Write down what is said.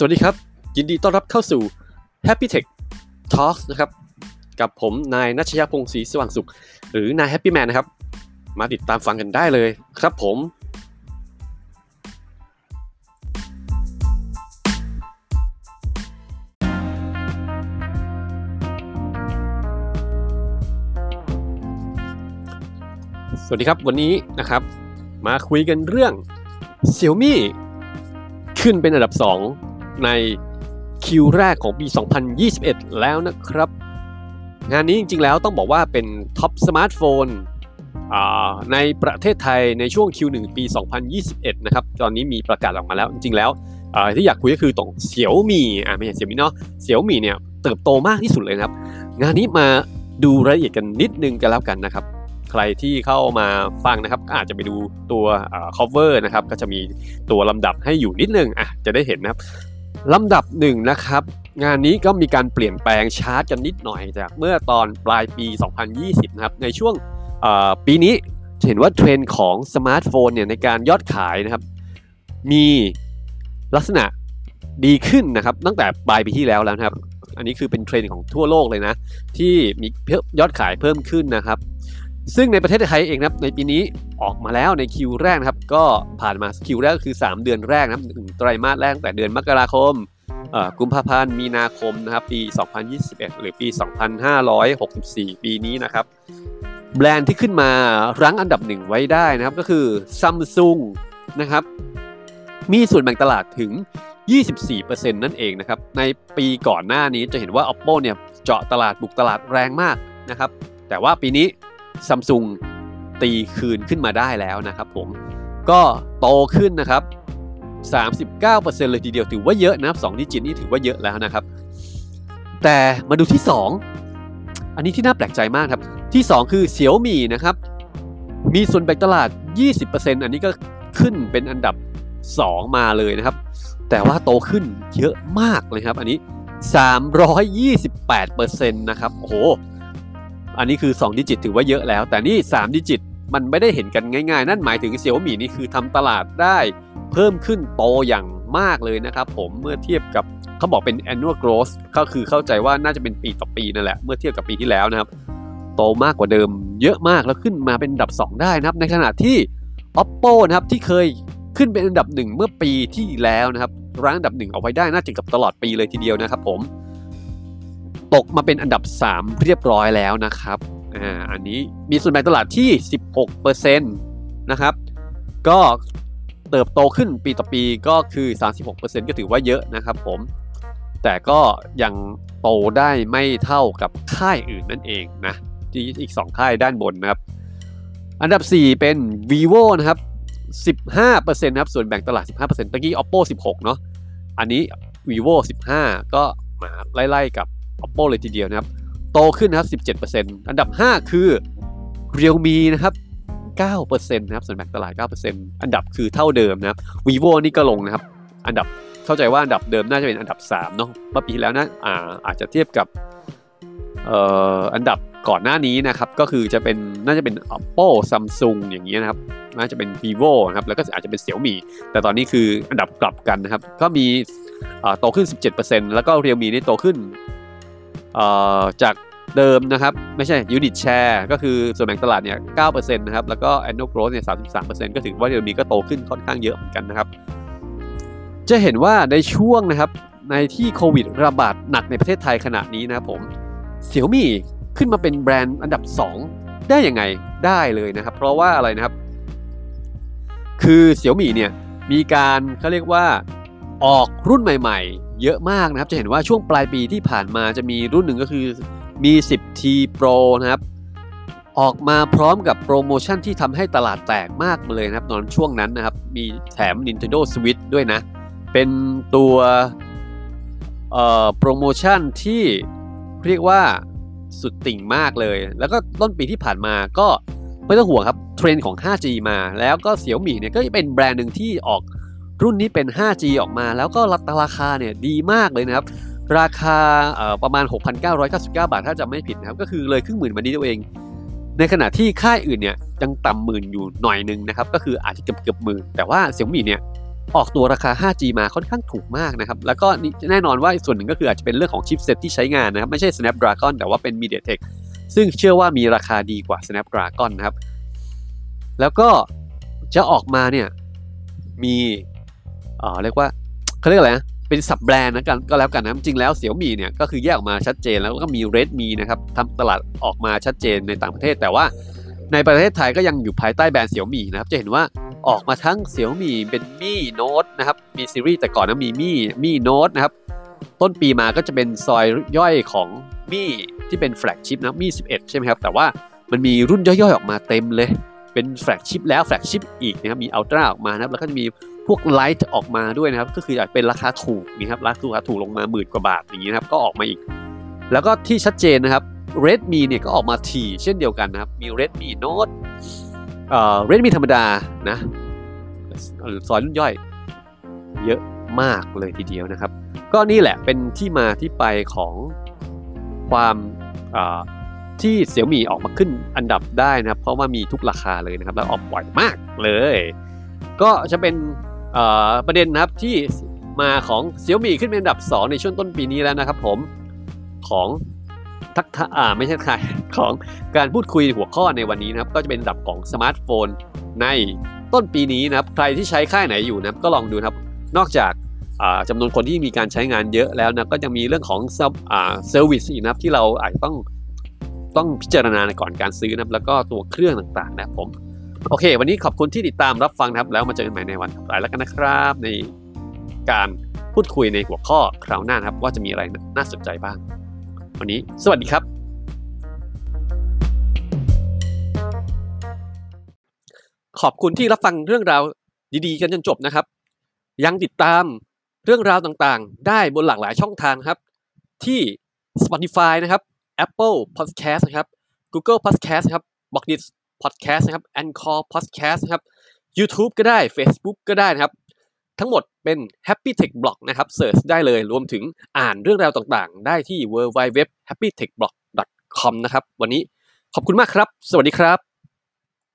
สวัสดีครับ ยินดีต้อนรับเข้าสู่ Happy Tech Talks นะครับ กับผมนายนัชยพงศ์ศรีสว่างสุข หรือนาย Happy Man นะครับ มาติดตามฟังกันได้เลยครับผม สวัสดีครับวันนี้นะครับ มาคุยกันเรื่อง Xiaomi ขึ้นเป็นอันดับ 2 ใน Q แรกของปี 2021 แล้วนะครับ งานนี้จริงๆแล้วต้องบอกว่าเป็น top สมาร์ทโฟนในประเทศไทยในช่วง Q1 ปี 2021 นะครับ ตอนนี้มีประกาศออกมาแล้ว จริงๆแล้วที่อยากคุยก็คือตรงเสี่ยวมีอ่าไม่ใช่เสี่ยวมีเนาะเสี่ยวมีเนี่ยเติบโตมากที่สุดเลยครับ งานนี้มาดูรายละเอียดกันนิดนึงกันแล้วกันนะครับ ใครที่เข้ามาฟังนะครับ อาจจะไปดูตัว cover นะครับ ก็จะมีตัวลำดับให้อยู่นิดนึงอะจะได้เห็นนะครับ ลำดับหนึ่งนะครับ งานนี้ก็มีการเปลี่ยนแปลงชาร์ตกันนิดหน่อยจากเมื่อตอนปลายปี 2020 นะครับ ในช่วงปีนี้เห็นว่าเทรนด์ของสมาร์ทโฟนเนี่ยในการยอดขายนะครับ มีลักษณะดีขึ้นนะครับ ตั้งแต่ปลายปีที่แล้วแล้วนะครับ อันนี้คือเป็นเทรนด์ของทั่วโลกเลยนะ ที่มียอดขายเพิ่มขึ้นนะครับ ซึ่งในประเทศไทยเองนะครับในปีนี้ออกมาแล้วในคิวแรกนะครับ ก็ผ่านมาคิวแรกก็คือ 3 เดือนแรกนะครับถึงไตรมาสแรกแต่เดือนมกราคมกุมภาพันธ์มีนาคมนะครับปี 2021 หรือปี 2564 ปีนี้นะครับ แบรนด์ที่ขึ้นมารั้งอันดับหนึ่งไว้ได้นะครับก็คือ Samsung นะครับ มีส่วนแบ่งตลาดถึง 24%นั่นเองนะครับ ในปีก่อนหน้านี้จะเห็นว่า Oppo เนี่ยเจาะตลาดบุกตลาดแรงมากนะครับ แต่ว่าปีนี้ Samsung ตีคืนขึ้นมาได้แล้วนะครับผมก็โตขึ้นนะครับ 39%เลยทีเดียวถือว่าเยอะนะครับ2ดิจิตนี่ถือว่าเยอะแล้วนะครับ แต่มาดูที่ 2 อันนี้ที่น่าแปลกใจมากครับ ที่ 2 คือเสี่ยวมี่นะครับ มีส่วนแบ่งตลาด 20%อันนี้ก็ขึ้นเป็นอันดับ 2 มาเลยนะครับ แต่ว่าโตขึ้นเยอะมากเลยครับ อันนี้ 328%นะครับโอ้โห อันนี้คือ 2 ดิจิตถือว่าเยอะแล้ว แต่นี่ 3 ดิจิตมันไม่ได้เห็นกันง่ายๆ นั่นหมายถึงเสี่ยวมี่นี่คือทำตลาดได้เพิ่มขึ้นโตอย่างมากเลยนะครับผมเมื่อเทียบกับเขาบอกเป็น annual growth ก็คือเข้าใจว่าน่าจะเป็นปีต่อปีนั่นแหละ เมื่อเทียบกับปีที่แล้วนะครับ โตมากกว่าเดิมเยอะมากแล้วขึ้นมาเป็นอันดับ 2 ได้นะครับ ในขณะที่ oppo นะครับที่เคยขึ้นเป็นอันดับหนึ่งเมื่อปีที่แล้วนะครับรั้งอันดับหนึ่งเอาไว้ได้น่าจะกับตลอดปีเลยทีเดียวนะครับผม ตกมาเป็นอันดับ 3 เรียบร้อยแล้วนะครับอ่าอันนี้มีส่วนแบ่งตลาดที่ 16%นะครับ ก็เติบโตขึ้นปีต่อปีก็คือ 36%ก็ถือว่าเยอะนะครับผมแต่ก็ยังโตได้ไม่เท่ากับค่ายอื่นนั่นเองนะที่อีก 2 ค่ายด้านบนนะครับ อันดับ 4 เป็น vivo นะครับ 15%นะครับส่วนแบ่งตลาด 15%ตะกี้ oppo 16 เนาะอันนี้ vivo 15 ก็มาไล่ๆกับ oppo เลยทีเดียวนะครับ โตขึ้นนะครับ 17%อันดับ 5 คือ realme นะครับ9%นะครับ ส่วนแบ่งตลาด 9%อันดับคือเท่าเดิมนะครับ vivo นี่ก็ลงนะครับ อันดับเข้าใจว่าอันดับเดิมน่าจะเป็นอันดับ 3 เนาะเมื่อปีแล้วนะอ่าอาจจะเทียบกับเอ่ออันดับก่อนหน้านี้นะครับ ก็คือจะเป็นน่าจะเป็น oppo samsung อย่างนี้ยนะครับ น่าจะเป็น vivo นะครับ แล้วก็อาจจะเป็น xiaomi แต่ตอนนี้คืออันดับกลับกันนะครับ ก็มีโตขึ้น 17%แล้วก็ realme นี่โตขึ้น จากเดิมนะครับ ไม่ใช่ unit share ก็คือส่วนแบ่งตลาดเนี่ย9%นะครับ แล้วก็ annual growth เนี่ย33%ก็ถือว่าเดือนนี้ก็โตขึ้นค่อนข้างเยอะเหมือนกันนะครับ จะเห็นว่าในช่วงนะครับ ในที่โควิดระบาดหนักในประเทศไทยขณะนี้นะครับผมเสี่ยวมี่ขึ้นมาเป็นแบรนด์อันดับ 2 ได้ยังไงได้เลยนะครับ เพราะว่าอะไรนะครับ คือเสี่ยวมี่เนี่ยมีการเขาเรียกว่าออกรุ่นใหม่ ๆ เยอะมากนะครับ จะเห็นว่าช่วงปลายปีที่ผ่านมาจะมีรุ่นหนึ่งก็คือมี 10T Pro นะครับ ออกมาพร้อมกับโปรโมชั่นที่ทำให้ตลาดแตกมากมาเลยนะครับ ตอนช่วงนั้นนะครับ มีแถม Nintendo Switch ด้วยนะ เป็นตัวโปรโมชั่นที่เรียกว่าสุดติ่งมากเลย แล้วก็ต้นปีที่ผ่านมาก็ไม่ต้องห่วงครับ เทรนด์ของ 5G มา แล้วก็เสี่ยวมี่เนี่ยก็เป็นแบรนด์หนึ่งที่ออก รุ่นนี้เป็น 5G ออกมา แล้วก็ราคาเนี่ยดีมากเลยนะครับ ราคาประมาณ 6,999 บาท ถ้าจะไม่ผิดนะครับ ก็คือเลยครึ่งหมื่นมานี้ตัวเอง ในขณะที่ค่ายอื่นเนี่ยยังต่ำหมื่นอยู่หน่อยนึงนะครับ ก็คืออาจจะเกือบเกือบหมื่น แต่ว่าเสี่ยมี่เนี่ยออกตัวราคา 5G มาค่อนข้างถูกมากนะครับ แล้วก็แน่นอนว่าส่วนหนึ่งก็คืออาจจะเป็นเรื่องของชิปเซ็ตที่ใช้งานนะครับ ไม่ใช่ Snapdragon แต่ว่าเป็น MediaTek ซึ่งเชื่อว่ามีราคาดีกว่า Snapdragon นะครับ แล้วก็จะออกมาเนี่ยมี เอ่อเรียกว่าเขาเรียกอะไรนะเป็นสับแบรนด์นะกันก็แล้วกันนะจริงแล้วเสี่ยวมี่เนี่ยก็คือแยกออกมาชัดเจนแล้วก็มี Redmi นะครับทำตลาดออกมาชัดเจนในต่างประเทศ แต่ว่าในประเทศไทยก็ยังอยู่ภายใต้แบรนด์เสี่ยวมี่นะครับ จะเห็นว่าออกมาทั้งเสี่ยวมี่เป็นมี่โน้ตนะครับมีซีรีส์แต่ก่อนนะมีมี่มี่โน้ตนะครับต้นปีมาก็จะเป็นซอยย่อยของมี่ที่เป็นแฟลกชิพนะมี่11 ใช่ไหมครับแต่ว่ามันมีรุ่นย่อยๆออกมาเต็มเลย เป็น flagship แล้ว flagship อีกนะครับมี Ultra ออกมานะครับแล้วก็จะมี พวก Lite ออกมาด้วยนะครับ ก็คืออาจเป็นราคาถูกนี่ครับราคาถูกลงมาหมื่นกว่าบาทอย่างนี้นะครับก็ออกมาอีก แล้วก็ที่ชัดเจนนะครับ Redmi เนี่ยก็ออกมาทีเช่นเดียวกันนะครับ มี Redmi Note เอ่อ Redmi ธรรมดานะซอยรุ่นย่อย เยอะมากเลยทีเดียวนะครับ ก็นี่แหละเป็นที่มาที่ไปของความที่เสี่ยมี่ออกมาขึ้นอันดับได้นะครับ เพราะว่ามีทุกราคาเลยนะครับ แล้วออกบ่อยมากเลย ก็จะเป็น ประเด็นนะครับที่มาของเสี่ยมี่ขึ้นเป็นอันดับ 2 ในช่วงต้นปีนี้แล้วนะครับผมของทักษะอ่าไม่ใช่ใครของการพูดคุยหัวข้อในวันนี้นะครับ ก็จะเป็นอันดับของสมาร์ทโฟนในต้นปีนี้นะครับ ใครที่ใช้ค่ายไหนอยู่นะก็ลองดูนะครับ นอกจากจำนวนคนที่มีการใช้งานเยอะแล้วนะก็จะมีเรื่องของ service อีกนะครับที่เราอาจจะต้องต้องพิจารณาก่อนการซื้อนะแล้วก็ตัวเครื่องต่างๆนะครับผม โอเค วันนี้ขอบคุณที่ติดตามรับฟังครับ แล้วมาเจอกันใหม่ในวันต่อไปแล้วกันนะครับ ในการพูดคุยในหัวข้อคราวหน้าครับ ว่าจะมีอะไรน่าสนใจบ้าง วันนี้สวัสดีครับ ขอบคุณที่รับฟังเรื่องราวดีๆ กันจนจบนะครับ ยังติดตามเรื่องราวต่างๆ ได้บนหลากหลายช่องทางครับ ที่ Spotify นะครับ Apple Podcast นะครับ Google Podcast นะครับ b o x d i t Podcast นะครับ Anchor Podcast นะครับ YouTube ก็ได้ Facebook ก็ได้นะครับ ทั้งหมดเป็น Happy Tech Blog นะครับเสิร์ชได้เลยรวมถึงอ่านเรื่องราวต่างๆ ได้ที่ www.happytechblog.com นะครับ วันนี้ขอบคุณมากครับ สวัสดีครับ